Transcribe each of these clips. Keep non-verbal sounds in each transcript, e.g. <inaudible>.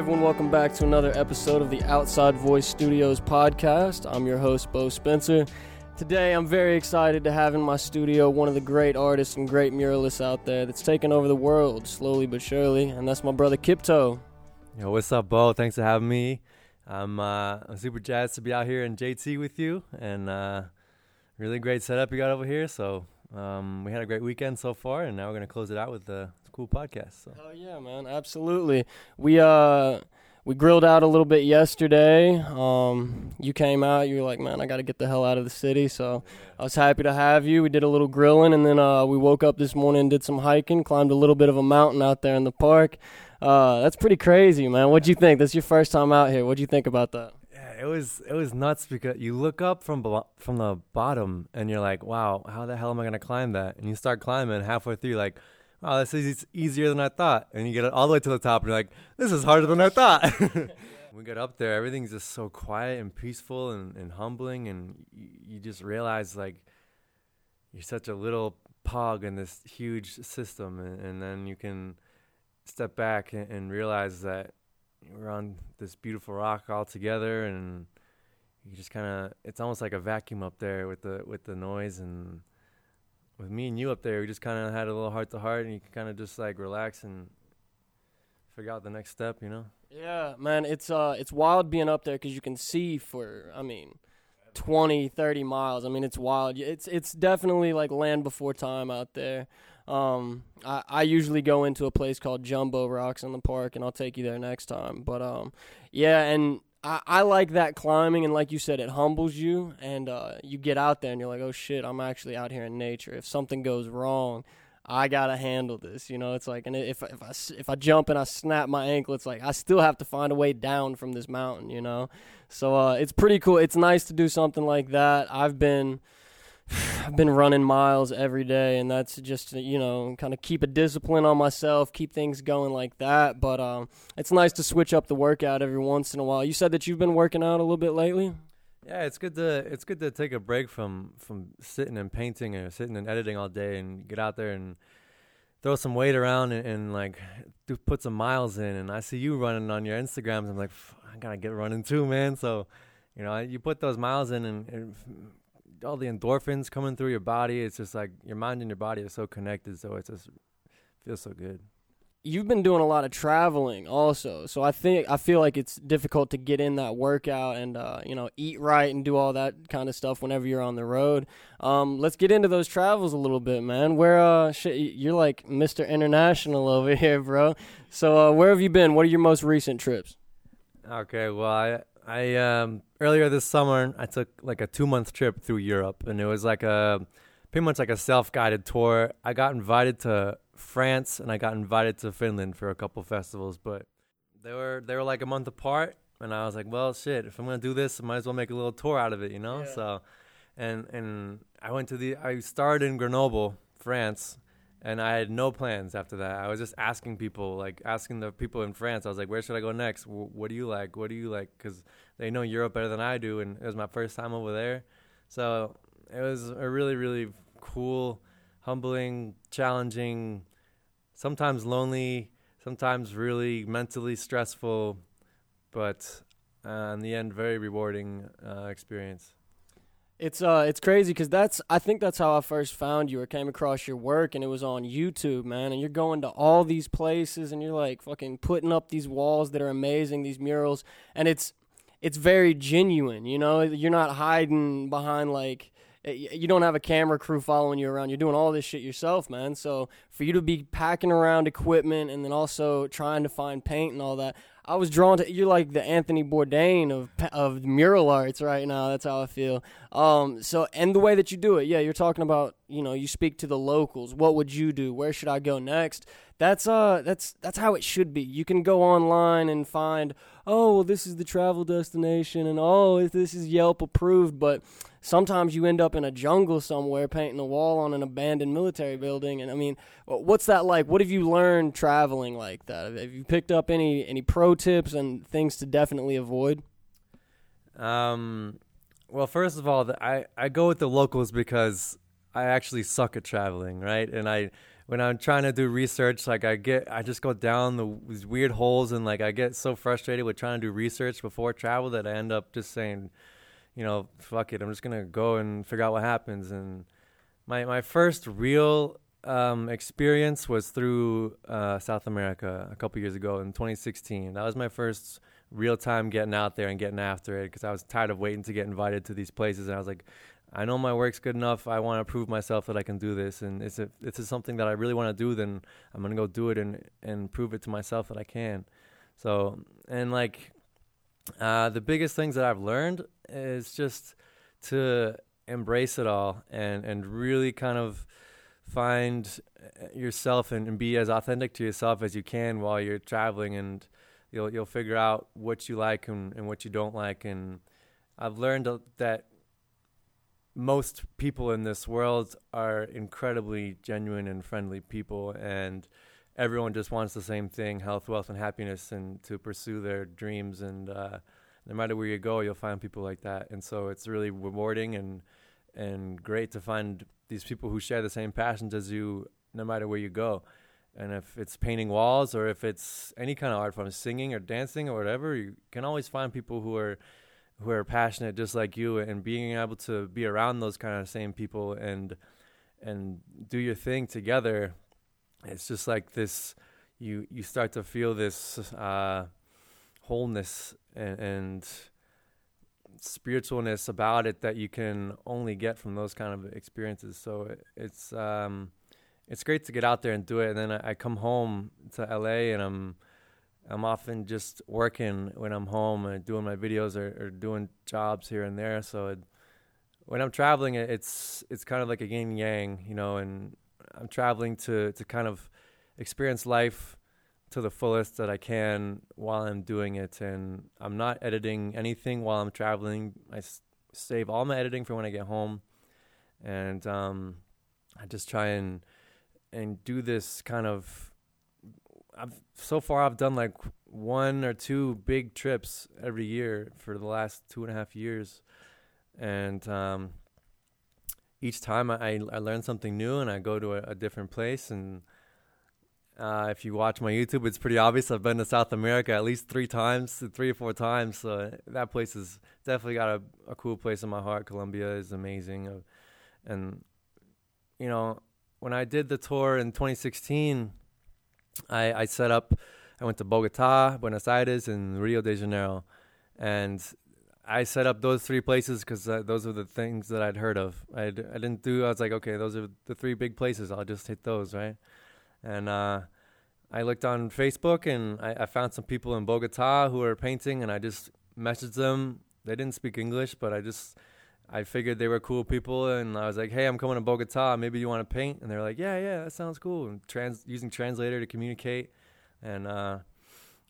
Everyone, welcome back to another episode of the Outside Voice Studios podcast. I'm your host, Bo Spencer. Today, I'm very excited to have in my studio one of the great artists and great muralists out there that's taken over the world slowly but surely, and that's my brother Kiptoe. Yo, what's up, Bo? Thanks for having me. I'm uh, I'm super jazzed to be out here in JT with you, and uh, really great setup you got over here. So um, we had a great weekend so far, and now we're gonna close it out with a cool podcast. So. Hell yeah, man! Absolutely. We uh we grilled out a little bit yesterday. Um, you came out. You were like, man, I got to get the hell out of the city. So I was happy to have you. We did a little grilling, and then uh, we woke up this morning, did some hiking, climbed a little bit of a mountain out there in the park. Uh, that's pretty crazy, man. What'd you think? That's your first time out here. What'd you think about that? Yeah, it was it was nuts because you look up from from the bottom and you're like, wow, how the hell am I gonna climb that? And you start climbing halfway through, like oh, this is easier than I thought. And you get it all the way to the top, and you're like, this is harder than I thought. <laughs> we get up there, everything's just so quiet and peaceful and, and humbling, and you, you just realize like you're such a little pog in this huge system, and, and then you can step back and, and realize that we're on this beautiful rock all together, and you just kind of it's almost like a vacuum up there with the with the noise and with me and you up there, we just kind of had a little heart to heart, and you kind of just like relax and figure out the next step, you know? Yeah, man, it's uh, it's wild being up there because you can see for, I mean, 20, 30 miles. I mean, it's wild. It's it's definitely like land before time out there. Um, I, I usually go into a place called Jumbo Rocks in the park, and I'll take you there next time. But um, yeah, and I, I like that climbing, and like you said, it humbles you, and uh, you get out there, and you're like, oh shit, I'm actually out here in nature. If something goes wrong, I gotta handle this. You know, it's like, and if if I if I jump and I snap my ankle, it's like I still have to find a way down from this mountain. You know, so uh, it's pretty cool. It's nice to do something like that. I've been I've been running miles every day, and that's just you know kind of keep a discipline on myself, keep things going like that. But um, it's nice to switch up the workout every once in a while. You said that you've been working out a little bit lately. Yeah, it's good to it's good to take a break from from sitting and painting or sitting and editing all day and get out there and throw some weight around and, and like do, put some miles in. And I see you running on your Instagrams. I'm like, I gotta get running too, man. So you know, you put those miles in and, and all the endorphins coming through your body. It's just like your mind and your body are so connected. So it just feels so good. You've been doing a lot of traveling also, so I think I feel like it's difficult to get in that workout and uh, you know eat right and do all that kind of stuff whenever you're on the road. Um, let's get into those travels a little bit, man. Where uh, shit, you're like Mr. International <laughs> over here, bro. So uh, where have you been? What are your most recent trips? Okay, well I I um earlier this summer I took like a two month trip through Europe, and it was like a pretty much like a self guided tour. I got invited to France and I got invited to Finland for a couple festivals, but they were they were like a month apart, and I was like, well, shit, if I'm gonna do this, I might as well make a little tour out of it, you know? Yeah. So, and and I went to the I started in Grenoble, France, and I had no plans after that. I was just asking people, like asking the people in France. I was like, "Where should I go next? what do you like? What do you like?" Because they know Europe better than I do, and it was my first time over there. So it was a really, really cool, humbling, challenging, sometimes lonely, sometimes really mentally stressful, but uh, in the end, very rewarding uh, experience. It's uh, it's crazy because that's I think that's how I first found you or came across your work, and it was on YouTube, man. And you're going to all these places, and you're like fucking putting up these walls that are amazing, these murals, and it's it's very genuine. You know, you're not hiding behind like you don't have a camera crew following you around. You're doing all this shit yourself, man. So for you to be packing around equipment and then also trying to find paint and all that, I was drawn to you're like the Anthony Bourdain of of mural arts right now. That's how I feel. Um, so and the way that you do it, yeah, you're talking about you know you speak to the locals. What would you do? Where should I go next? That's uh that's that's how it should be. You can go online and find oh well this is the travel destination and oh this is Yelp approved, but sometimes you end up in a jungle somewhere painting a wall on an abandoned military building and i mean what's that like? What have you learned traveling like that? Have you picked up any any pro tips and things to definitely avoid? Um well first of all i i go with the locals because i actually suck at traveling right? And i when I'm trying to do research, like I get, I just go down the, these weird holes, and like I get so frustrated with trying to do research before travel that I end up just saying, you know, fuck it, I'm just gonna go and figure out what happens. And my my first real um, experience was through uh, South America a couple years ago in 2016. That was my first real time getting out there and getting after it because I was tired of waiting to get invited to these places, and I was like, I know my work's good enough. I want to prove myself that I can do this, and if this is something that I really want to do, then I'm gonna go do it and and prove it to myself that I can. So and like uh, the biggest things that I've learned is just to embrace it all and and really kind of find uh, yourself and, and be as authentic to yourself as you can while you're traveling and you'll you'll figure out what you like and, and what you don't like. And I've learned that most people in this world are incredibly genuine and friendly people. And everyone just wants the same thing health wealth and happiness and to pursue their dreams and uh, no matter where you go you'll find people like that. And so it's really rewarding and and great to find these people who share the same passions as you no matter where you go. And if it's painting walls or if it's any kind of art form singing or dancing or whatever you can always find people who are who are passionate just like you and being able to be around those kind of same people and and do your thing together it's just like this you you start to feel this uh, wholeness and, and spiritualness about it that you can only get from those kind of experiences so it, it's um it's great to get out there and do it and then I, I come home to LA and I'm I'm often just working when I'm home and doing my videos or, or doing jobs here and there. So it, when I'm traveling, it's it's kind of like a yin yang, you know. And I'm traveling to to kind of experience life to the fullest that I can while I'm doing it. And I'm not editing anything while I'm traveling. I s- save all my editing for when I get home, and um, I just try and and do this kind of I've so far I've done like one or two big trips every year for the last two and a half years, and um, each time I I learn something new and I go to a, a different place. And uh, if you watch my YouTube, it's pretty obvious I've been to South America at least three times, three or four times. So that place is definitely got a, a cool place in my heart. Colombia is amazing, uh, and you know when I did the tour in 2016 I, I set up, I went to Bogota, Buenos Aires, and Rio de Janeiro. And I set up those three places because uh, those are the things that I'd heard of. I'd, I didn't do, I was like, okay, those are the three big places. I'll just hit those, right? And uh, I looked on Facebook and I, I found some people in Bogota who were painting, and I just messaged them. They didn't speak English, but I just I figured they were cool people, and I was like, "Hey, I'm coming to Bogota. Maybe you want to paint?" And they're like, "Yeah, yeah, that sounds cool." And trans using translator to communicate, and uh,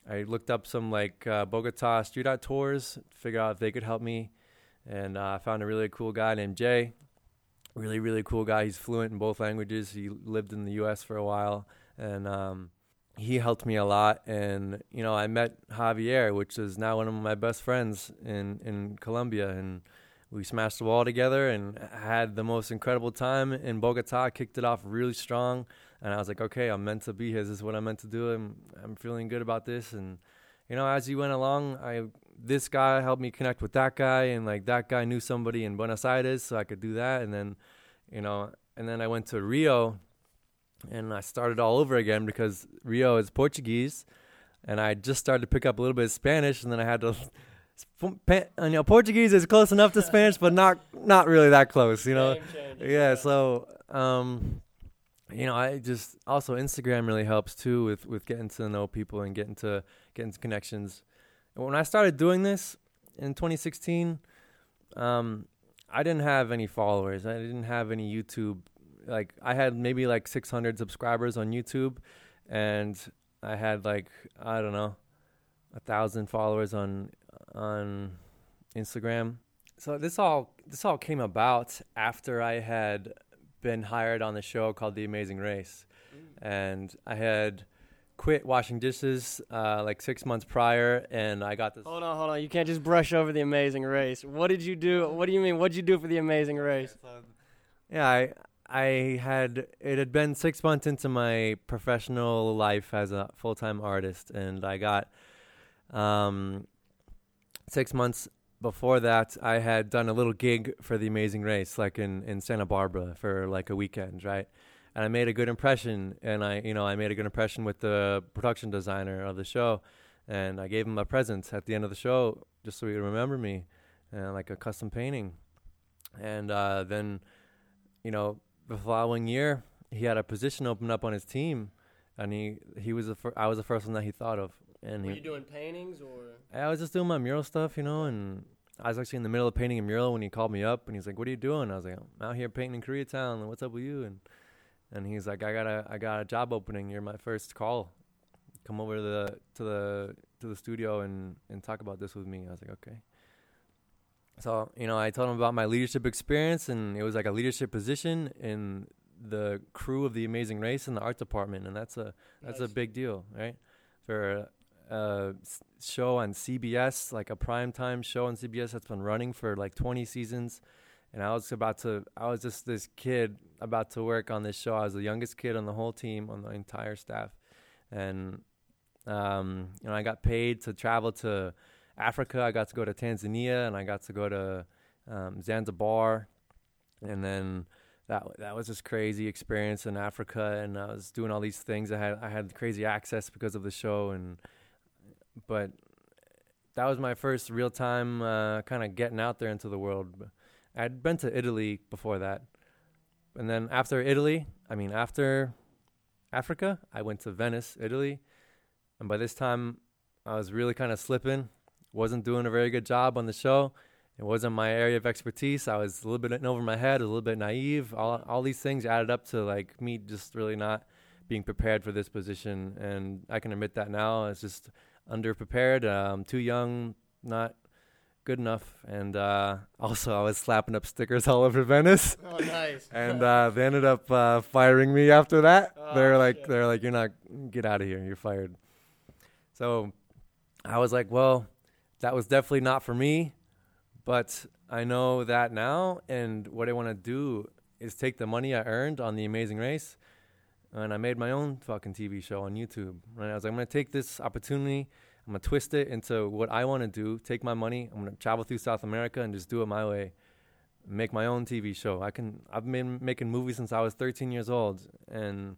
I looked up some like uh, Bogota street art tours, figure out if they could help me, and uh, I found a really cool guy named Jay. Really, really cool guy. He's fluent in both languages. He lived in the U.S. for a while, and um, he helped me a lot. And you know, I met Javier, which is now one of my best friends in in Colombia, and we smashed the wall together and had the most incredible time in Bogota. Kicked it off really strong, and I was like, okay, I'm meant to be here. This is what I'm meant to do. I'm I'm feeling good about this, and you know, as you went along, I this guy helped me connect with that guy, and like that guy knew somebody in Buenos Aires, so I could do that, and then, you know, and then I went to Rio, and I started all over again because Rio is Portuguese, and I just started to pick up a little bit of Spanish, and then I had to <laughs> you know, Portuguese is close enough to Spanish, but not not really that close. You know, yeah. So, um, you know, I just also Instagram really helps too with with getting to know people and getting to getting to connections. And when I started doing this in 2016, um, I didn't have any followers. I didn't have any YouTube. Like I had maybe like 600 subscribers on YouTube, and I had like I don't know a thousand followers on on Instagram. So this all this all came about after I had been hired on the show called The Amazing Race, mm. and I had quit washing dishes uh, like six months prior, and I got this. Hold on, hold on. You can't just brush over The Amazing Race. What did you do? What do you mean? What did you do for The Amazing Race? yeah, I I had it had been six months into my professional life as a full time artist, and I got um, six months before that. I had done a little gig for the Amazing Race, like in in Santa Barbara for like a weekend, right? And I made a good impression, and I you know I made a good impression with the production designer of the show, and I gave him a present at the end of the show just so he would remember me, and like a custom painting, and uh, then you know the following year, he had a position open up on his team, and he he was the fir- I was the first one that he thought of. And Were he, you doing paintings or? I was just doing my mural stuff, you know, and I was actually in the middle of painting a mural when he called me up, and he's like, "What are you doing?" I was like, "I'm out here painting in Koreatown. And what's up with you?" And and he's like, "I got a I got a job opening. You're my first call. Come over to the to the to the studio and and talk about this with me." I was like, "Okay." So you know, I told him about my leadership experience, and it was like a leadership position in the crew of the Amazing Race in the art department, and that's a that's a big deal, right? For s- show on CBS, like a primetime show on CBS that's been running for like 20 seasons, and I was about to, I was just this kid about to work on this show. I was the youngest kid on the whole team, on the entire staff, and um, you know, I got paid to travel to Africa. I got to go to Tanzania, and I got to go to um, Zanzibar, and then that that was just crazy experience in Africa. And I was doing all these things. I had I had crazy access because of the show, and but that was my first real time uh, kind of getting out there into the world. I'd been to Italy before that, and then after Italy, I mean after Africa, I went to Venice, Italy, and by this time I was really kind of slipping. wasn't doing a very good job on the show. It wasn't my area of expertise. I was a little bit over my head, a little bit naive. All all these things added up to like me just really not being prepared for this position, and I can admit that now. It's just underprepared, um, too young, not good enough, and uh, also I was slapping up stickers all over Venice Oh, nice. <laughs> and uh, they ended up uh, firing me after that. Oh, they're like, they're like, you're not, get out of here, you're fired. So I was like, well, that was definitely not for me, but I know that now, and what I want to do is take the money I earned on the Amazing Race, and I made my own fucking TV show on YouTube. And I was like, I'm gonna take this opportunity. I'm gonna twist it into what I want to do. Take my money. I'm gonna travel through South America and just do it my way make my own TV show. I can. I've been making movies since I was 13 years old, and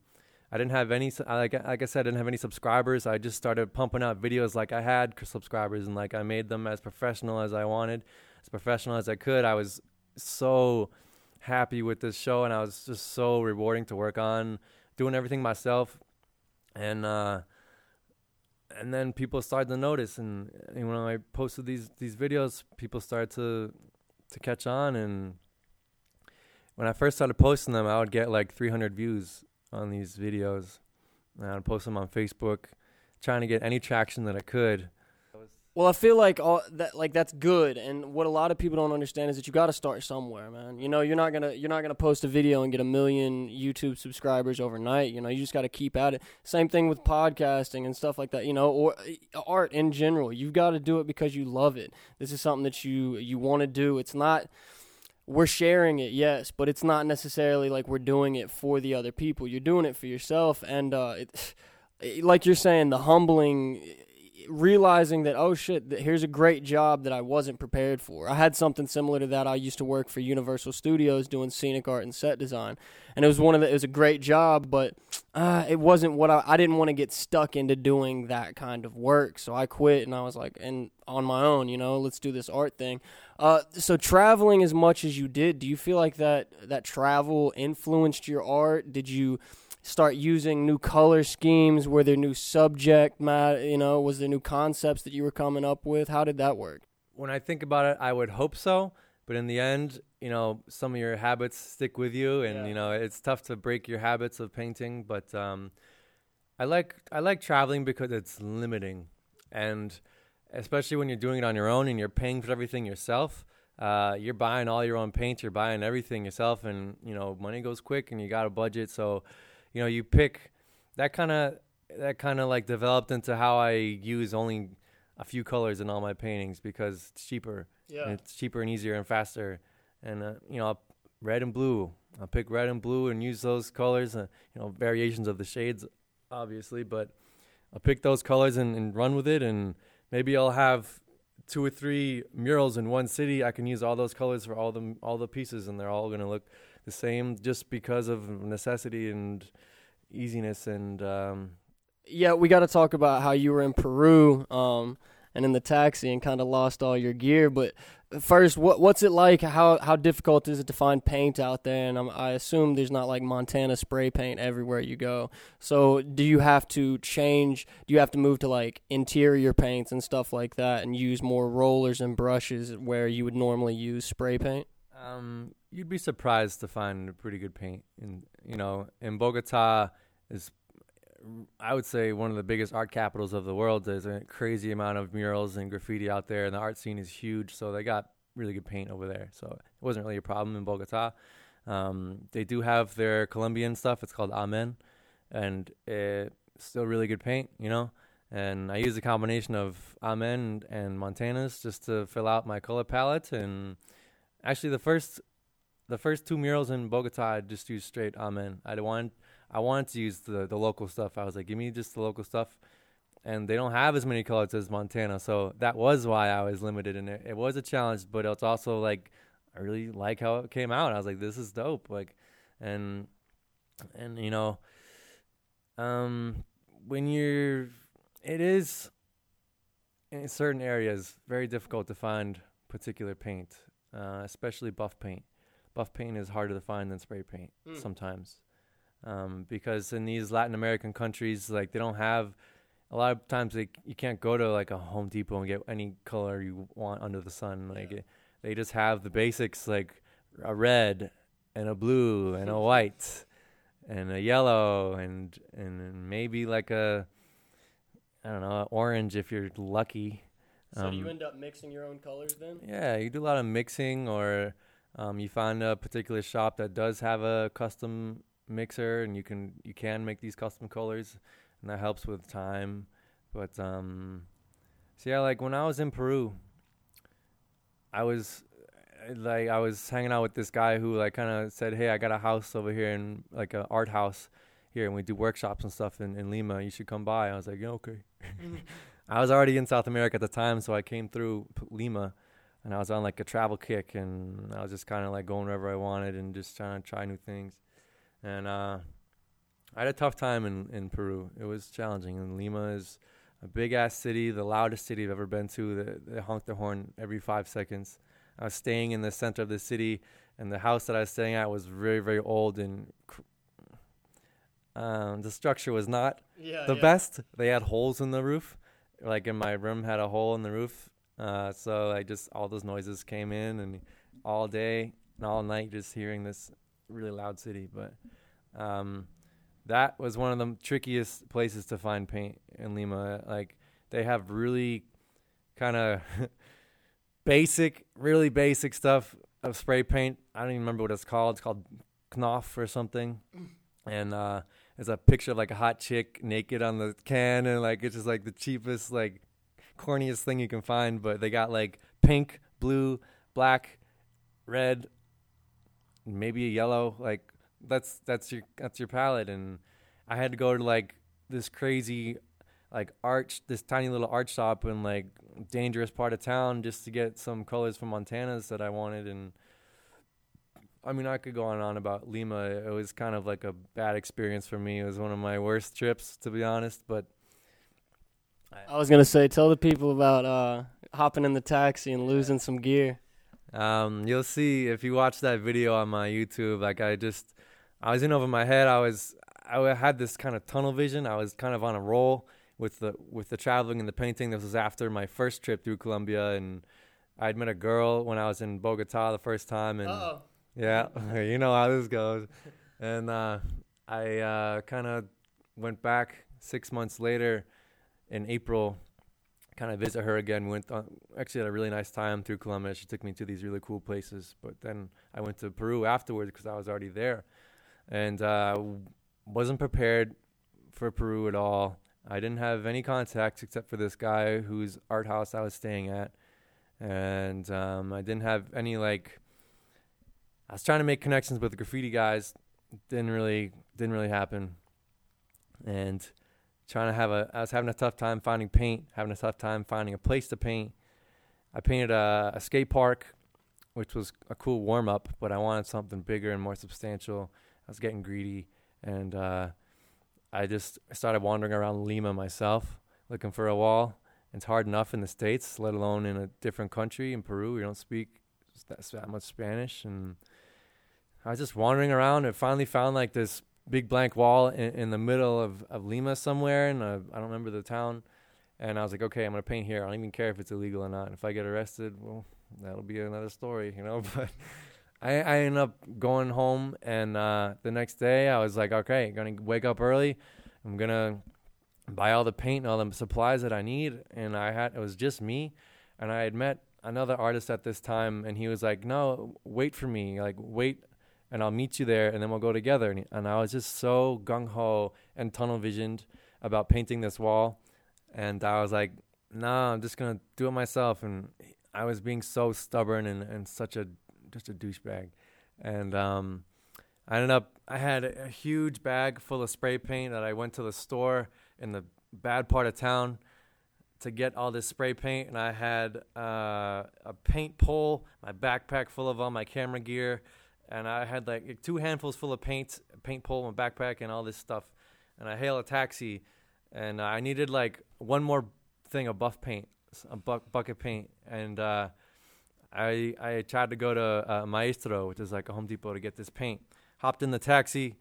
I didn't have any. Like like I said, I didn't have any subscribers. I just started pumping out videos like I had subscribers, and like I made them as professional as I wanted, as professional as I could. I was so happy with this show, and I was just so rewarding to work on, doing everything myself, and. uh and then people started to notice, and, and when I posted these these videos, people started to to catch on. And when I first started posting them I would get like 300 views on these videos. And I would post them on Facebook trying to get any traction that I could Well, I feel like all that like that's good, and what a lot of people don't understand is that you got to start somewhere, man. You know, you're not gonna you're not gonna post a video and get a million YouTube subscribers overnight. You know, you just got to keep at it. Same thing with podcasting and stuff like that. You know, or uh, art in general. You've got to do it because you love it. This is something that you you want to do. It's not we're sharing it, yes, but it's not necessarily like we're doing it for the other people. You're doing it for yourself, and uh, it, <sighs> like you're saying, the humbling, realizing that oh shit, th- here's a great job that I wasn't prepared for. I had something similar to that. I used to work for Universal Studios doing scenic art and set design, and it was one of the, it was a great job, but uh, it wasn't what I, I didn't want to get stuck into doing that kind of work. So I quit, and I was like, and on my own, you know, let's do this art thing. Uh, so traveling as much as you did, do you feel like that that travel influenced your art? Did you start using new color schemes? Were there new subject matter? You know, was there new concepts that you were coming up with? How did that work? when I think about it I would hope so but in the end you know some of your habits stick with you and Yeah. you know it's tough to break your habits of painting but um I like I like traveling because it's limiting and especially when you're doing it on your own and you're paying for everything yourself uh, you're buying all your own paint you're buying everything yourself and you know money goes quick and you got a budget so you know you pick that kind of that kind of like developed into how I use only a few colors in all my paintings because it's cheaper and it's cheaper and easier and faster and uh, you know red and blue I'll pick red and blue and use those colors, uh, you know, variations of the shades, obviously, but I'll pick those colors and, and run with it. And maybe I'll have two or three murals in one city. I can use all those colors for all the all the pieces, and they're all gonna look the same just because of necessity and easiness and um, yeah, we got to talk about how you were in Peru um, and in the taxi and kind of lost all your gear. But first, what what's it like? How how difficult is it to find paint out there? And I'm, i assume there's not like Montana spray paint everywhere you go. So do you have to change? Do you have to move to like interior paints and stuff like that, and use more rollers and brushes where you would normally use spray paint? Um, you'd be surprised to find pretty good paint. In you know, in Bogota is I would say one of the biggest art capitals of the world. There's a crazy amount of murals and graffiti out there, and the art scene is huge. So they got really good paint over there. So it wasn't really a problem in Bogota. Um, they do have their Colombian stuff. It's called Amen, and it's still really good paint, you know. And I use a combination of Amen and Montanas just to fill out my color palette. And actually, the first the first two murals in Bogota, I just used straight Amen. I wanted I wanted to use the the local stuff. I was like, give me just the local stuff, and they don't have as many colors as Montana, so that was why I was limited. And it, it was a challenge, but it's also like I really like how it came out. I was like, this is dope. Like, and and you know, um, when you're, it is in certain areas very difficult to find particular paint, uh, especially buff paint. Buff paint is harder to find than spray paint mm. sometimes um, because in these Latin American countries, like they don't have a lot of times they you can't go to like a Home Depot and get any color you want under the sun. Like yeah. it, they just have the basics like a red and a blue and a <laughs> white and a yellow and and maybe like a I don't know orange if you're lucky. So um, you end up mixing your own colors then? Yeah, you do a lot of mixing, or um, you find a particular shop that does have a custom mixer and you can you can make these custom colors and that helps with time. But um so yeah like when i was in peru i was like i was hanging out with this guy who like kind of said hey i got a house over here in like an art house here and we do workshops and stuff in, in lima. You should come by. I was like yeah okay. <laughs> I was already in south america at the time so i came through P- lima and i was on like a travel kick and i was just kind of like going wherever i wanted and just trying to try new things and uh, I had a tough time in, in Peru. It was challenging. And Lima is a big ass city, the loudest city I've ever been to. They, they honk their horn every five seconds. I was staying in the center of the city, and the house that I was staying at was very, very old, and um, the structure was not yeah, the yeah. best. They had holes in the roof, like in my room had a hole in the roof. Uh, so I just all those noises came in, and all day and all night just hearing this really loud city, but um, that was one of the trickiest places to find paint in Lima. Like they have really kind of <laughs> basic, really basic stuff of spray paint. I don't even remember what it's called. It's called Knopf or something, and uh, it's a picture of like a hot chick naked on the can, and like it's just like the cheapest, like corniest thing you can find. But they got like pink, blue, black, red, maybe a yellow. Like that's that's your that's your palette. And I had to go to like this crazy like arch this tiny little art shop in like dangerous part of town just to get some colors from Montana's that I wanted and I mean I could go on and on about Lima. It was kind of like a bad experience for me. It was one of my worst trips to be honest, but I, I was gonna say tell the people about uh, hopping in the taxi and losing some gear. Um, you'll see if you watch that video on my YouTube. Like I just, I was in over my head. I was, I had this kind of tunnel vision. I was kind of on a roll with the with the traveling and the painting. This was after my first trip through Colombia, and I'd met a girl when I was in Bogota the first time, and Uh-oh. yeah, <laughs> you know how this goes. And uh, I uh, kind of went back six months later in April kind of visit her again. We went on, actually had a really nice time through Colombia. She took me to these really cool places. But then I went to Peru afterwards because I was already there, and uh, wasn't prepared for Peru at all. I didn't have any contacts except for this guy whose art house I was staying at, and um, I didn't have any like I was trying to make connections with the graffiti guys. Didn't really didn't really happen. And trying to have a I was having a tough time finding paint, having a tough time finding a place to paint. I painted a, a skate park, which was a cool warm up, but I wanted something bigger and more substantial. I was getting greedy, and uh, I just started wandering around Lima myself, looking for a wall. It's hard enough in the states, let alone in a different country in Peru. We don't speak that, that much Spanish, and I was just wandering around and finally found like this big blank wall in, in the middle of, of Lima somewhere, and I don't remember the town. And I was like, okay, I'm gonna paint here. I don't even care if it's illegal or not. And If I get arrested, well, that'll be another story, you know. <laughs> But I, I ended up going home, and uh, the next day I was like, okay, gonna wake up early. I'm gonna buy all the paint and all the supplies that I need. And I had it was just me, and I had met another artist at this time, and he was like, no, wait for me, like wait and I'll meet you there, and then we'll go together. And, and I was just so gung ho and tunnel visioned about painting this wall, and I was like, "Nah, I'm just gonna do it myself." And I was being so stubborn and, and such a just a douchebag, and um, I ended up I had a, huge bag full of spray paint that I went to the store in the bad part of town to get all this spray paint, and I had uh, a paint pole, my backpack full of all my camera gear and I had like two handfuls full of paint, paint pole, my backpack, and all this stuff. And I hail a taxi, and I needed like one more thing of buff paint, a bu- bucket paint, and uh, I I tried to go to uh, Maestro, which is like a Home Depot, to get this paint. Hopped in the taxi,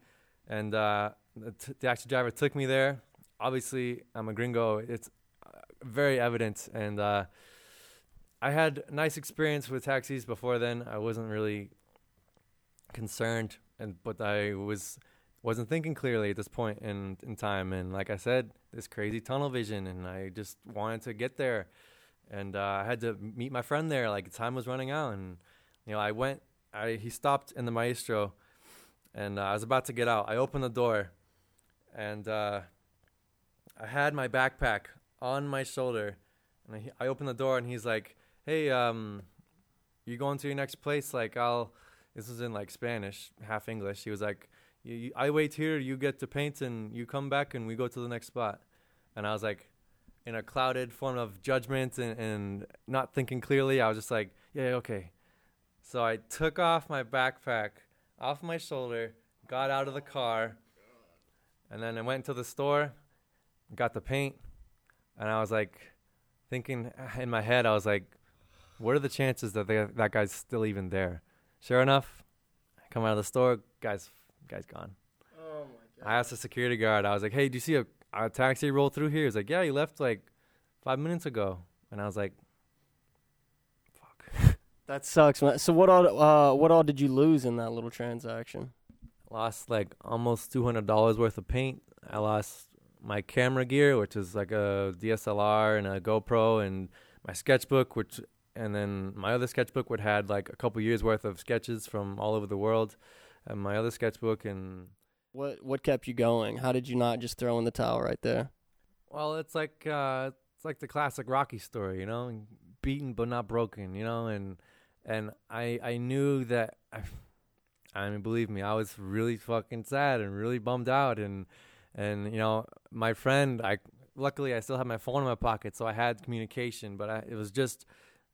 and uh, the taxi driver took me there. Obviously, I'm a gringo. It's uh, very evident, and uh, I had nice experience with taxis before then. I wasn't really concerned, and but I was wasn't thinking clearly at this point in in time. And like I said, this crazy tunnel vision, and I just wanted to get there, and uh, I had to meet my friend there. Like time was running out, and you know I went. I he stopped in the maestro, and uh, I was about to get out. I opened the door, and uh, I had my backpack on my shoulder, and I, I opened the door, and he's like, "Hey, um, you going to your next place? Like I'll." This was in like Spanish, half English. He was like, "I wait here, you get to paint, and you come back, and we go to the next spot." And I was like, in a clouded form of judgment and, and not thinking clearly. I was just like, "Yeah, okay." So I took off my backpack off my shoulder, got out of the car, and then I went to the store, got the paint, and I was like, thinking in my head, I was like, "What are the chances that they, that guy's still even there?" Sure enough, I come out of the store, guys, guy's gone. Oh my god! I asked the security guard. I was like, "Hey, do you see a, a taxi roll through here?" He's like, "Yeah, he left like five minutes ago." And I was like, "Fuck." <laughs> That sucks, man. So what all uh, what all did you lose in that little transaction? Lost like almost two hundred dollars worth of paint. I lost my camera gear, which is like a DSLR and a GoPro, and my sketchbook, which and then my other sketchbook would had like a couple years worth of sketches from all over the world, and my other sketchbook and what what kept you going? How did you not just throw in the towel right there? Well, it's like uh, it's like the classic Rocky story, you know, beaten but not broken, you know, and and I I knew that I, I mean, believe me, I was really fucking sad and really bummed out, and and you know, my friend, I luckily I still had my phone in my pocket, so I had communication, but I, it was just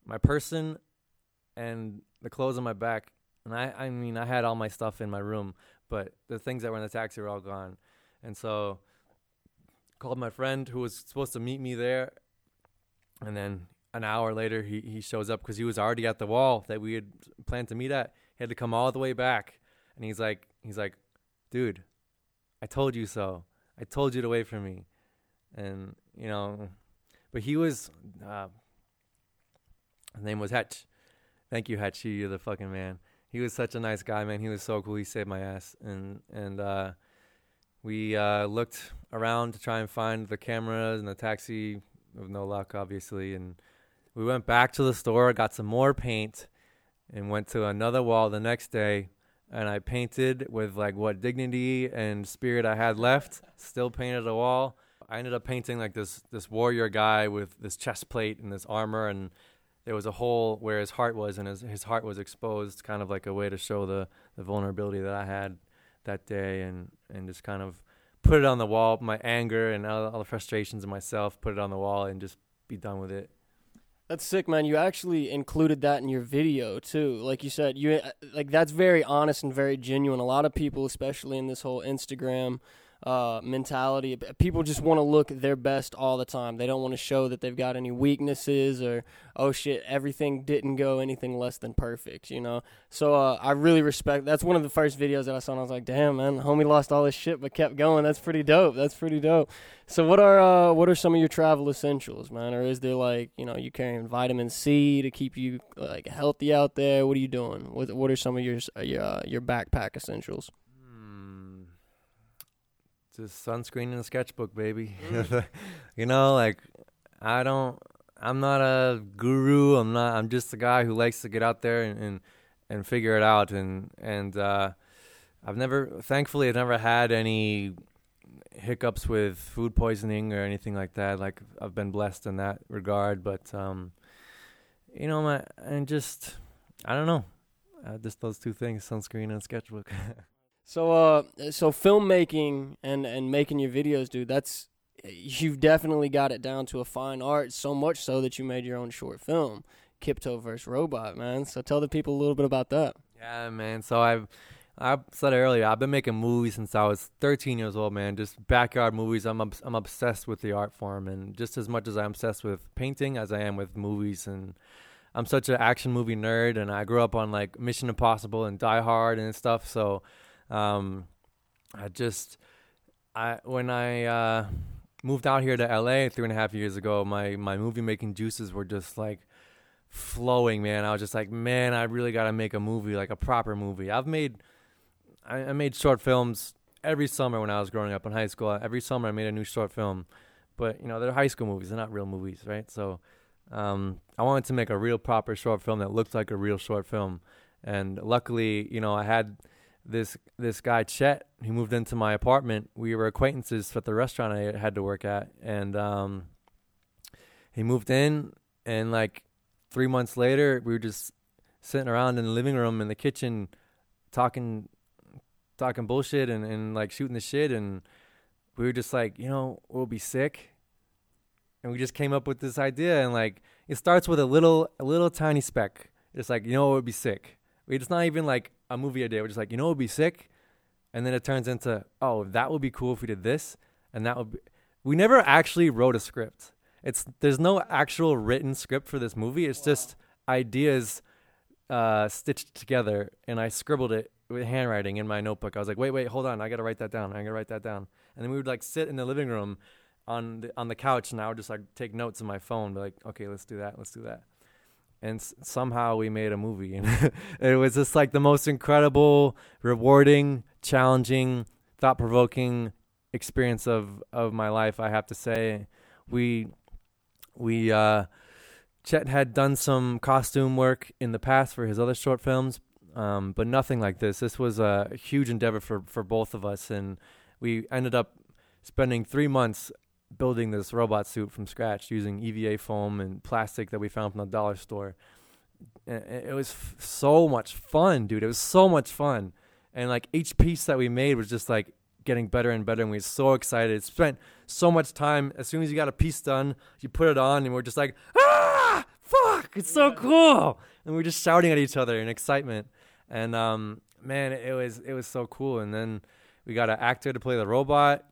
my person and the clothes on my back. And I, I mean, I had all my stuff in my room, but the things that were in the taxi were all gone. And so called my friend who was supposed to meet me there. And then an hour later, he, he shows up because he was already at the wall that we had planned to meet at. He had to come all the way back. And he's like, he's like, dude, I told you so. I told you to wait for me. And, you know, but he was, uh, his name was Hetch. Thank you, Hetch. You're the fucking man. He was such a nice guy, man. He was so cool. He saved my ass. And and uh, we uh, looked around to try and find the cameras and the taxi with no luck, obviously. And we went back to the store, got some more paint, and went to another wall the next day. And I painted with like what dignity and spirit I had left. Still painted a wall. I ended up painting like this this warrior guy with this chest plate and this armor and there was a hole where his heart was, and his his heart was exposed, kind of like a way to show the the vulnerability that I had that day, and and just kind of put it on the wall, my anger and all, all the frustrations of myself, put it on the wall, and just be done with it. That's sick, man. You actually included that in your video too. Like you said, you uh, like that's very honest and very genuine. A lot of people, especially in this whole Instagram uh, mentality. People just want to look their best all the time. They don't want to show that they've got any weaknesses or oh shit, everything didn't go anything less than perfect. You know. So uh, I really respect. That's one of the first videos that I saw. and I was like, damn man, homie lost all his shit but kept going. That's pretty dope. That's pretty dope. So what are uh, what are some of your travel essentials, man? Or is there like you know you carrying vitamin C to keep you like healthy out there? What are you doing? What what are some of your your uh, your backpack essentials? Just sunscreen and a sketchbook, baby. Mm. <laughs> you know, like I don't. I'm not a guru. I'm not. I'm just a guy who likes to get out there and and, and figure it out. And and uh, I've never, thankfully, I've never had any hiccups with food poisoning or anything like that. Like I've been blessed in that regard. But um, you know, my and just I don't know. Uh, just those two things: sunscreen and sketchbook. <laughs> So uh so filmmaking and and making your videos, dude, that's you've definitely got it down to a fine art, so much so that you made your own short film, Kiptoe vs. Robot, man. So tell the people a little bit about that. Yeah, man. So I've I said earlier, I've been making movies since I was 13 years old, man. Just backyard movies. I'm I'm obsessed with the art form, and just as much as I'm obsessed with painting as I am with movies. And I'm such an action movie nerd, and I grew up on like Mission Impossible and Die Hard and stuff. So um, I just, I when I uh, moved out here to LA three and a half years ago, my my movie making juices were just like flowing, man. I was just like, man, I really got to make a movie, like a proper movie. I've made, I, I, made short films every summer when I was growing up in high school. Every summer I made a new short film, but you know they're high school movies, they're not real movies, right? So um, I wanted to make a real proper short film that looked like a real short film, and luckily, you know, I had this this guy Chet, he moved into my apartment. We were acquaintances at the restaurant I had to work at, and um, he moved in, and like three months later, we were just sitting around in the living room in the kitchen, talking talking bullshit and, and like shooting the shit, and we were just like, you know, we'll be sick, and we just came up with this idea, and like it starts with a little a little tiny speck. It's like you know, it would be sick. It's not even like a movie idea. We're just like, you know, it would be sick, and then it turns into, oh, that would be cool if we did this, and that would be. We never actually wrote a script. It's there's no actual written script for this movie. It's wow. just ideas uh, stitched together, and I scribbled it with handwriting in my notebook. I was like, wait, wait, hold on, I gotta write that down. I gotta write that down. And then we would like sit in the living room on the, on the couch, and I would just like take notes on my phone, be like, okay, let's do that, let's do that and s- somehow we made a movie. <laughs> It was just like the most incredible rewarding challenging thought-provoking experience of of my life i have to say. We we uh chet had done some costume work in the past for his other short films um, but nothing like this. This was a huge endeavor for for both of us and we ended up spending three months building this robot suit from scratch using EVA foam and plastic that we found from the dollar store. And it was f- so much fun, dude. It was so much fun. And like each piece that we made was just like getting better and better and we were so excited. Spent so much time. As soon as you got a piece done, you put it on and we're just like, ah, fuck, it's so cool. And we're just shouting at each other in excitement. And um, man, it was it was so cool. And then we got an actor to play the robot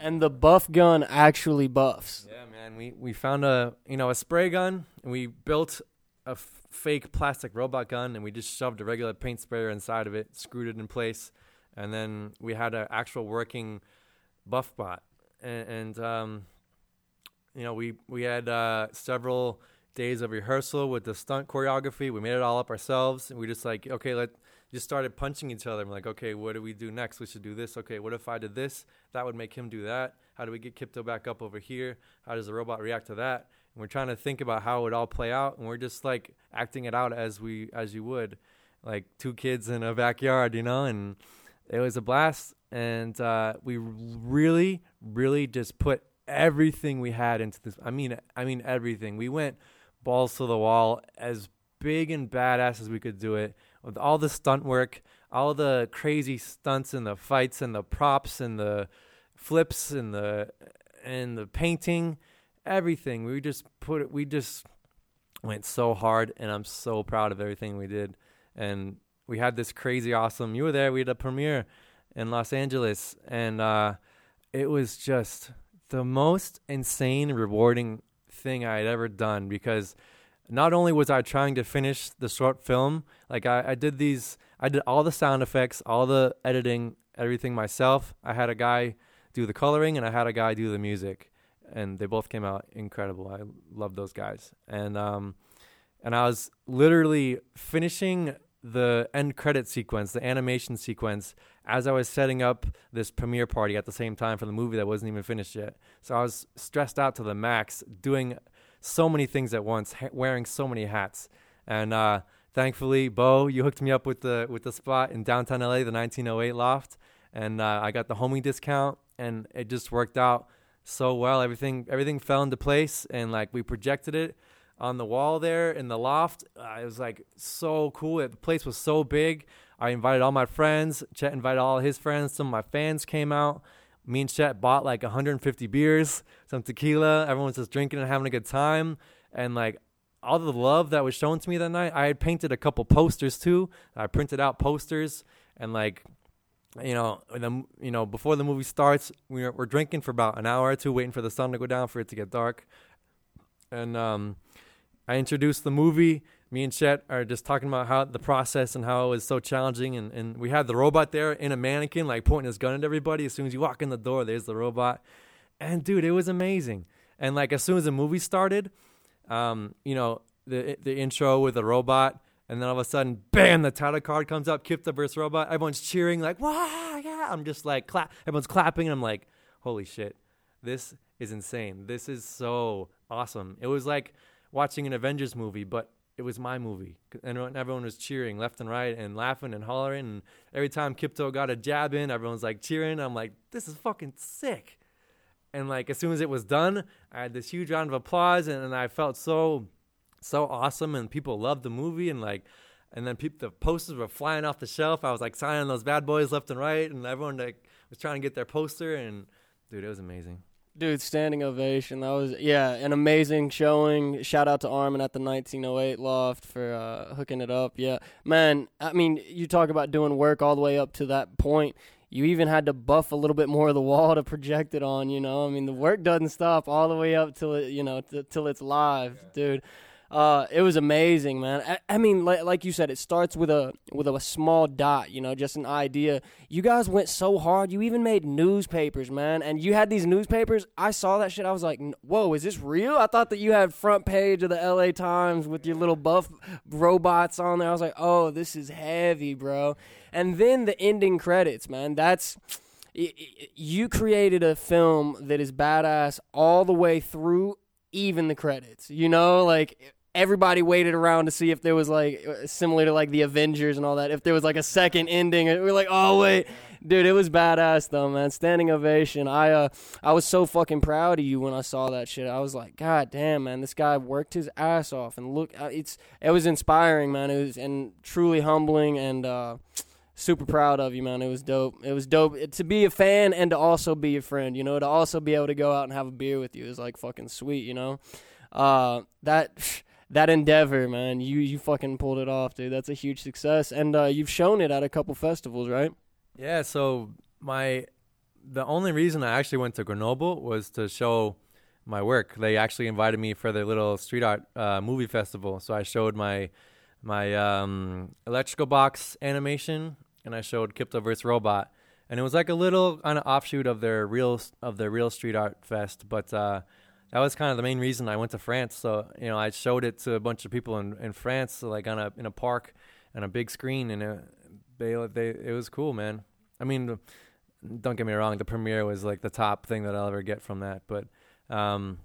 and the buff gun actually buffs. Yeah, man. We we found a you know a spray gun and we built a f- fake plastic robot gun and we just shoved a regular paint sprayer inside of it, screwed it in place, and then we had an actual working buff bot. And, and um, you know we we had uh, several days of rehearsal with the stunt choreography. We made it all up ourselves, and we just like okay, let just started punching each other. I'm like, okay, what do we do next? We should do this. Okay, what if I did this? That would make him do that. How do we get Kiptoe back up over here? How does the robot react to that? And we're trying to think about how it would all play out, and we're just like acting it out as we as you would, like two kids in a backyard, you know. And it was a blast, and uh, we really, really just put everything we had into this. I mean, I mean everything. We went balls to the wall, as big and badass as we could do it, with all the stunt work, all the crazy stunts and the fights and the props and the flips and the and the painting, everything. We just put it. We just went so hard, and I'm so proud of everything we did. And we had this crazy awesome. You were there. We had a premiere in Los Angeles, and uh, it was just the most insane, rewarding thing I had ever done because not only was I trying to finish the short film, like I, I did these, I did all the sound effects, all the editing, everything myself. I had a guy do the coloring, and I had a guy do the music, and they both came out incredible. I love those guys, and um, and I was literally finishing the end credit sequence, the animation sequence, as I was setting up this premiere party at the same time for the movie that wasn't even finished yet. So I was stressed out to the max, doing so many things at once, ha- wearing so many hats, and uh, thankfully, Bo, you hooked me up with the with the spot in downtown LA, the 1908 loft, and uh, I got the homie discount, and it just worked out so well. Everything everything fell into place, and like we projected it on the wall there in the loft. Uh, it was like so cool. The place was so big. I invited all my friends. Chet invited all his friends. Some of my fans came out. Me and Chet bought like 150 beers, some tequila. Everyone's just drinking and having a good time. And like all the love that was shown to me that night, I had painted a couple posters too. I printed out posters and like you know, you know, before the movie starts, we're we're drinking for about an hour or two, waiting for the sun to go down for it to get dark. And um, I introduced the movie. Me and Chet are just talking about how the process and how it was so challenging. And, and we had the robot there in a mannequin, like pointing his gun at everybody. As soon as you walk in the door, there's the robot. And dude, it was amazing. And like as soon as the movie started, um, you know, the the intro with the robot, and then all of a sudden, bam, the title card comes up, Kiptoe versus Robot. Everyone's cheering, like, wow, yeah. I'm just like, clap. Everyone's clapping, and I'm like, holy shit, this is insane. This is so awesome. It was like watching an Avengers movie, but it was my movie. And everyone was cheering left and right and laughing and hollering. And every time Kiptoe got a jab in, everyone's like cheering. I'm like, this is fucking sick. And like as soon as it was done, I had this huge round of applause, and, and I felt so, so awesome. And people loved the movie, and like, and then the posters were flying off the shelf. I was like signing those bad boys left and right, and everyone like was trying to get their poster. And dude, it was amazing. Dude, standing ovation. That was yeah, an amazing showing. Shout out to Armin at the 1908 Loft for uh, hooking it up. Yeah, man. I mean, you talk about doing work all the way up to that point. You even had to buff a little bit more of the wall to project it on. You know, I mean, the work doesn't stop all the way up till it, you know, t- till it's live, yeah. dude. Uh, it was amazing, man. I, I mean, like, like, you said, it starts with a with a small dot, you know, just an idea. You guys went so hard. You even made newspapers, man, and you had these newspapers. I saw that shit. I was like, "Whoa, is this real?" I thought that you had front page of the L.A. Times with your little buff robots on there. I was like, "Oh, this is heavy, bro." And then the ending credits, man. That's you created a film that is badass all the way through even the credits. You know, like everybody waited around to see if there was like uh, similar to like the Avengers and all that. If there was like a second ending, we are like, oh wait, dude, it was badass though, man. Standing ovation. I uh, I was so fucking proud of you when I saw that shit. I was like, god damn, man, this guy worked his ass off, and look, uh, it's it was inspiring, man. It was and truly humbling and. uh super proud of you, man. It was dope. It was dope to be a fan and to also be a friend. You know, to also be able to go out and have a beer with you is like fucking sweet. You know, uh, that that endeavor, man, you you fucking pulled it off, dude. That's a huge success, and uh, you've shown it at a couple festivals, right? Yeah. So my the only reason I actually went to Grenoble was to show my work. They actually invited me for their little street art uh, movie festival, so I showed my my um, electrical box animation, and I showed Kiptoe vs Robot, and it was like a little kind of offshoot of their real of their real street art fest, but. Uh, that was kind of the main reason I went to France. So you know, I showed it to a bunch of people in, in France, so like on a in a park, on a big screen, and it, they they it was cool, man. I mean, don't get me wrong, the premiere was like the top thing that I'll ever get from that, but um,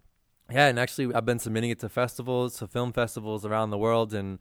yeah, and actually I've been submitting it to festivals, to film festivals around the world, and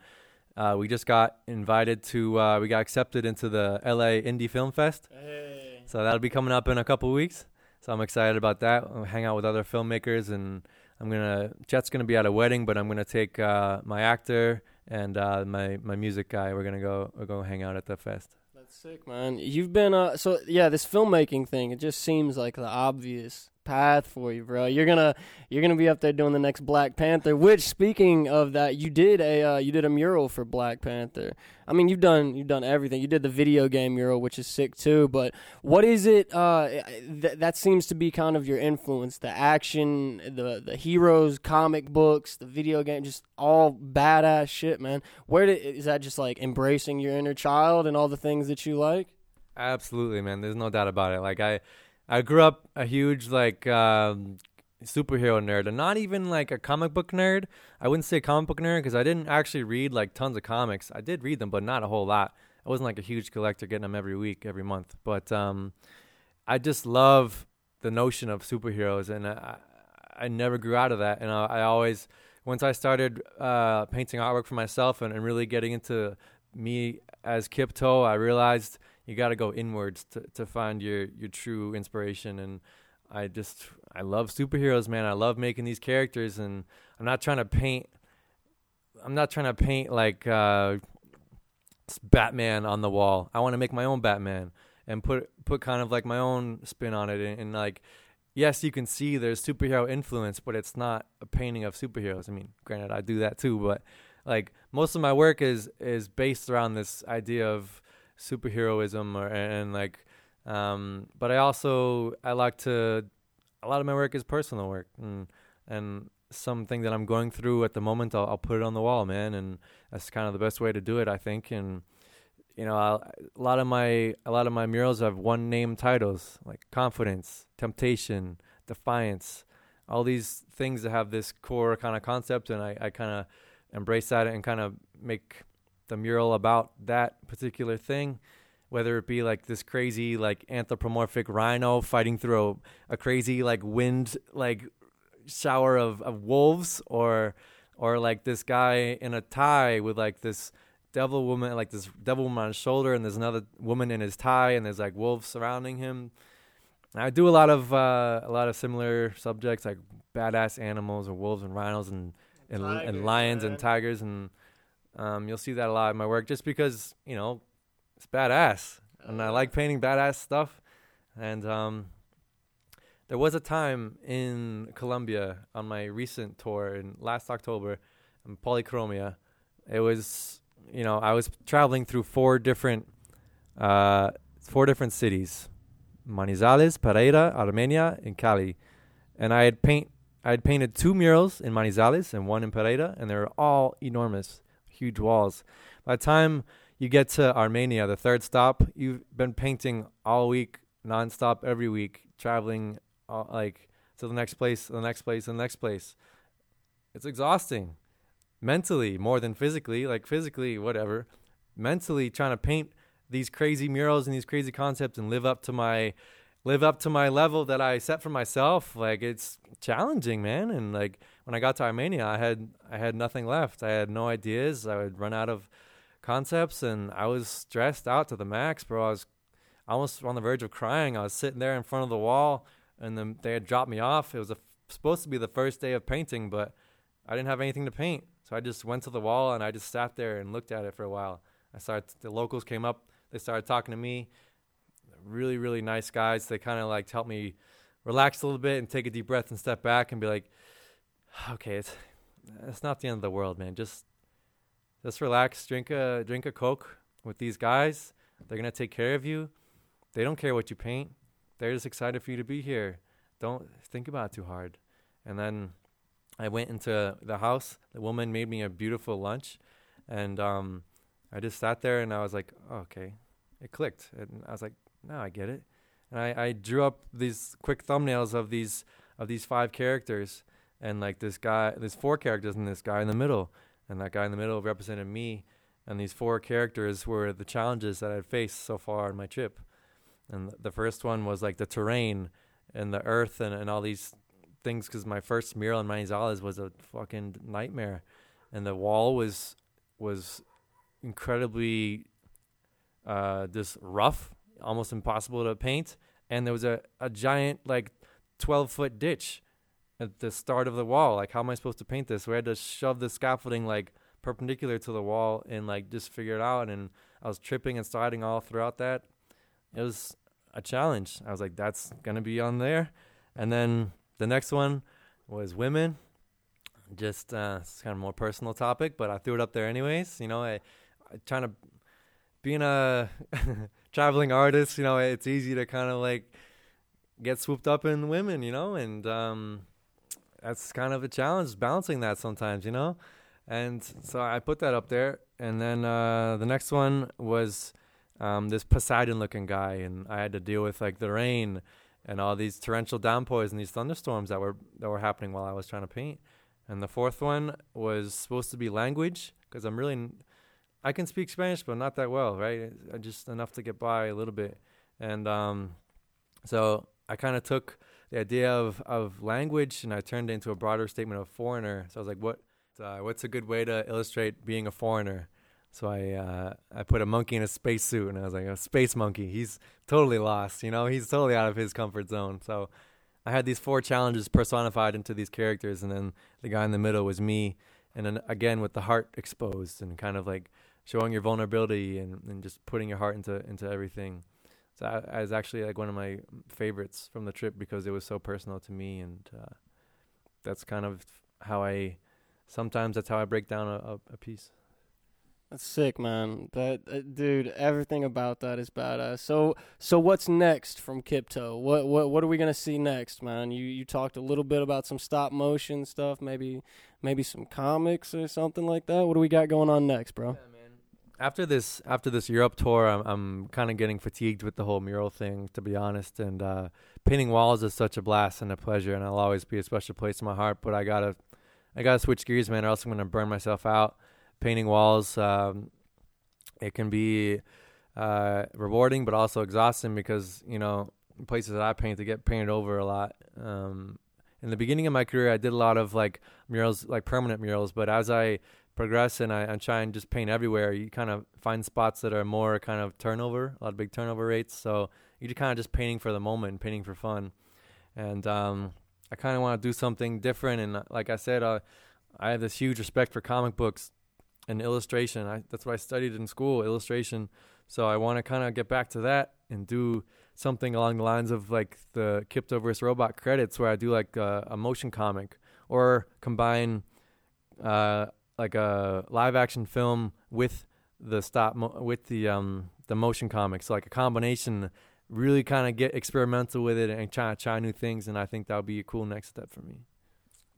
uh, we just got invited to uh, we got accepted into the LA Indie Film Fest. Hey. So that'll be coming up in a couple weeks. I'm excited about that. I'll hang out with other filmmakers and I'm gonna Chet's gonna be at a wedding, but I'm gonna take uh, my actor and uh, my my music guy. We're gonna go we're go hang out at the fest. That's sick, man. You've been uh so yeah, this filmmaking thing, it just seems like the obvious path for you, bro. You're gonna you're gonna be up there doing the next Black Panther. Which, speaking of that, you did a uh, you did a mural for Black Panther. I mean, you've done you've done everything. You did the video game mural, which is sick too. But what is it? Uh, th- that seems to be kind of your influence: the action, the the heroes, comic books, the video game, just all badass shit, man. Where did, is that? Just like embracing your inner child and all the things that you like. Absolutely, man. There's no doubt about it. Like I, I grew up a huge like um, superhero nerd, and not even like a comic book nerd. I wouldn't say comic book nerd because I didn't actually read like tons of comics. I did read them, but not a whole lot. I wasn't like a huge collector getting them every week, every month. But um, I just love the notion of superheroes, and I, I never grew out of that. And I, I always, once I started uh, painting artwork for myself and, and really getting into me as Kiptoe, I realized you got to go inwards to, to find your, your true inspiration. And I just, I love superheroes, man. I love making these characters, and I'm not trying to paint. I'm not trying to paint like uh, Batman on the wall. I want to make my own Batman and put put kind of like my own spin on it. And, and like, yes, you can see there's superhero influence, but it's not a painting of superheroes. I mean, granted, I do that too, but like most of my work is is based around this idea of superheroism or and like um but i also i like to a lot of my work is personal work and and something that i'm going through at the moment i'll, I'll put it on the wall man and that's kind of the best way to do it i think and you know I'll, a lot of my a lot of my murals have one name titles like confidence temptation defiance all these things that have this core kind of concept and i, I kind of embrace that and kind of make the mural about that particular thing whether it be like this crazy like anthropomorphic rhino fighting through a, a crazy like wind like shower of, of wolves or or like this guy in a tie with like this devil woman like this devil woman on his shoulder and there's another woman in his tie and there's like wolves surrounding him I do a lot of uh, a lot of similar subjects like badass animals or wolves and rhinos and and, Tigers, and lions man. and tigers and um, you'll see that a lot in my work just because you know it's badass. And I like painting badass stuff. And um, there was a time in Colombia on my recent tour in last October in Polychromia it was you know I was traveling through four different uh, four different cities. Manizales, Pereira, Armenia, and Cali. And I had paint I had painted two murals in Manizales and one in Pereira, and they were all enormous, huge walls. By the time you get to Armenia, the third stop, you've been painting all week, nonstop, every week, traveling uh, like to the next place, the next place, the next place. It's exhausting, mentally more than physically. Like physically, whatever. Mentally, trying to paint these crazy murals and these crazy concepts and live up to my live up to my level that I set for myself like it's challenging man and like when I got to Armenia I had I had nothing left. I had no ideas. I would run out of concepts and I was stressed out to the max bro. I was almost on the verge of crying. I was sitting there in front of the wall and then they had dropped me off. It was a, supposed to be the first day of painting but I didn't have anything to paint. So I just went to the wall and I just sat there and looked at it for a while. I started the locals came up. They started talking to me. Really, really nice guys. They kind of like helped me relax a little bit and take a deep breath and step back and be like, okay, it's it's not the end of the world, man. Just just relax, drink a drink a coke with these guys. They're gonna take care of you. They don't care what you paint. They're just excited for you to be here. Don't think about it too hard. And then I went into the house. The woman made me a beautiful lunch, and um, I just sat there and I was like, oh, okay, it clicked, and I was like, now I get it. And I, I drew up these quick thumbnails of these of these five characters, and like this guy, there's four characters, and this guy in the middle, and that guy in the middle represented me, and these four characters were the challenges that I'd faced so far on my trip. And the first one was like the terrain and the earth and, and all these things, because my first mural in Manizales was a fucking nightmare, and the wall was was incredibly uh, just rough, almost impossible to paint. And there was a, a giant like twelve foot ditch at the start of the wall. Like, how am I supposed to paint this? We had to shove the scaffolding like perpendicular to the wall and like just figure it out. And I was tripping and sliding all throughout that. It was a challenge. I was like, that's gonna be on there. And then the next one was women. Just uh, it's kind of more personal topic, but I threw it up there anyways. You know, I, I trying to being a <laughs> traveling artist. You know, it's easy to kind of like get swooped up in women. You know, and um, that's kind of a challenge balancing that sometimes. You know, and so I put that up there. And then uh, the next one was um, this Poseidon looking guy, and I had to deal with like the rain and all these torrential downpours and these thunderstorms that were that were happening while I was trying to paint. And the fourth one was supposed to be language because I'm really I can speak Spanish but not that well, right? Just enough to get by a little bit. And um, so I kind of took the idea of of language and I turned it into a broader statement of foreigner. So I was like, what uh, what's a good way to illustrate being a foreigner? So I uh, I put a monkey in a spacesuit, and I was like, a space monkey. He's totally lost, you know. He's totally out of his comfort zone. So I had these four challenges personified into these characters, and then the guy in the middle was me, and then again with the heart exposed and kind of like showing your vulnerability and, and just putting your heart into into everything. So I, I was actually like one of my favorites from the trip because it was so personal to me, and uh, that's kind of how I. Sometimes that's how I break down a, a, a piece. That's sick, man. That uh, dude, everything about that is badass. So, so what's next from Kiptoe? What what what are we gonna see next, man? You you talked a little bit about some stop motion stuff, maybe maybe some comics or something like that. What do we got going on next, bro? Yeah, after this after this Europe tour, I'm I'm kind of getting fatigued with the whole mural thing, to be honest. And uh, painting walls is such a blast and a pleasure, and I'll always be a special place in my heart. But I gotta I gotta switch gears, man, or else I'm gonna burn myself out painting walls. Um, it can be uh, rewarding, but also exhausting because you know places that I paint to get painted over a lot. Um, in the beginning of my career, I did a lot of like murals, like permanent murals. But as I progress and I, I try and just paint everywhere, you kind of find spots that are more kind of turnover, a lot of big turnover rates. So you're kind of just painting for the moment, painting for fun. And um, I kind of want to do something different. And uh, like I said, uh, I have this huge respect for comic books and illustration. I, that's what I studied in school, illustration. So I want to kind of get back to that and do something along the lines of like the Kiptoe vs. Robot credits, where I do like a, a motion comic or combine uh, like a live action film with the stop mo- with the um the motion comics, like a combination. Really kind of get experimental with it and try try new things, and I think that would be a cool next step for me.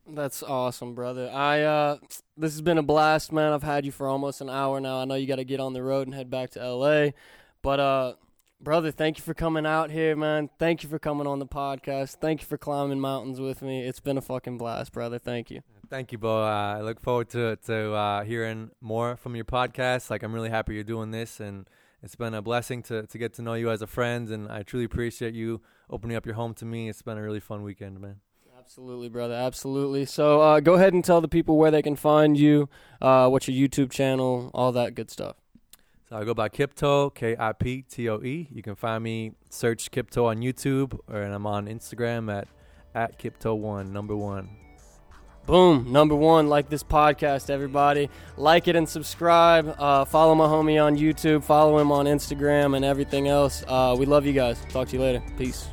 That's awesome, brother. I uh this has been a blast, man. I've had you for almost an hour now. I know you got to get on the road and head back to LA. But uh brother, thank you for coming out here, man. Thank you for coming on the podcast. Thank you for climbing mountains with me. It's been a fucking blast, brother. Thank you. Thank you, Bo. Uh, I look forward to to uh, hearing more from your podcast. Like I'm really happy you're doing this and it's been a blessing to, to get to know you as a friend, and I truly appreciate you opening up your home to me. It's been a really fun weekend, man. Absolutely, brother. Absolutely. So uh, go ahead and tell the people where they can find you, uh, what's your YouTube channel, all that good stuff. So I go by Kiptoe, K I P T O E. You can find me, search Kiptoe on YouTube, or and I'm on Instagram at at Kiptoe1, number one. Boom, number one. Like this podcast, everybody. Like it and subscribe. Uh, follow my homie on YouTube. Follow him on Instagram and everything else. Uh, we love you guys. Talk to you later. Peace.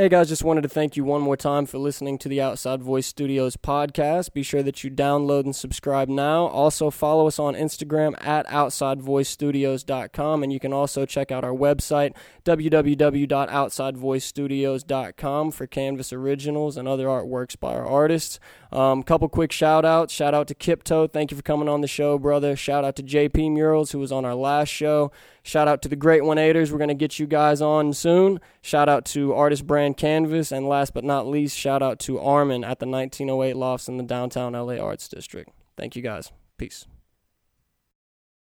Hey guys, just wanted to thank you one more time for listening to the Outside Voice Studios podcast. Be sure that you download and subscribe now. Also, follow us on Instagram at OutsideVoiceStudios.com, and you can also check out our website, www.outsidevoicestudios.com, for Canvas originals and other artworks by our artists. Um, couple quick shout outs. Shout out to Kiptoe. Thank you for coming on the show, brother. Shout out to JP Murals, who was on our last show. Shout out to the Great One Eighters. We're going to get you guys on soon. Shout out to Artist Brand Canvas. And last but not least, shout out to Armin at the 1908 Lofts in the downtown LA Arts District. Thank you guys. Peace.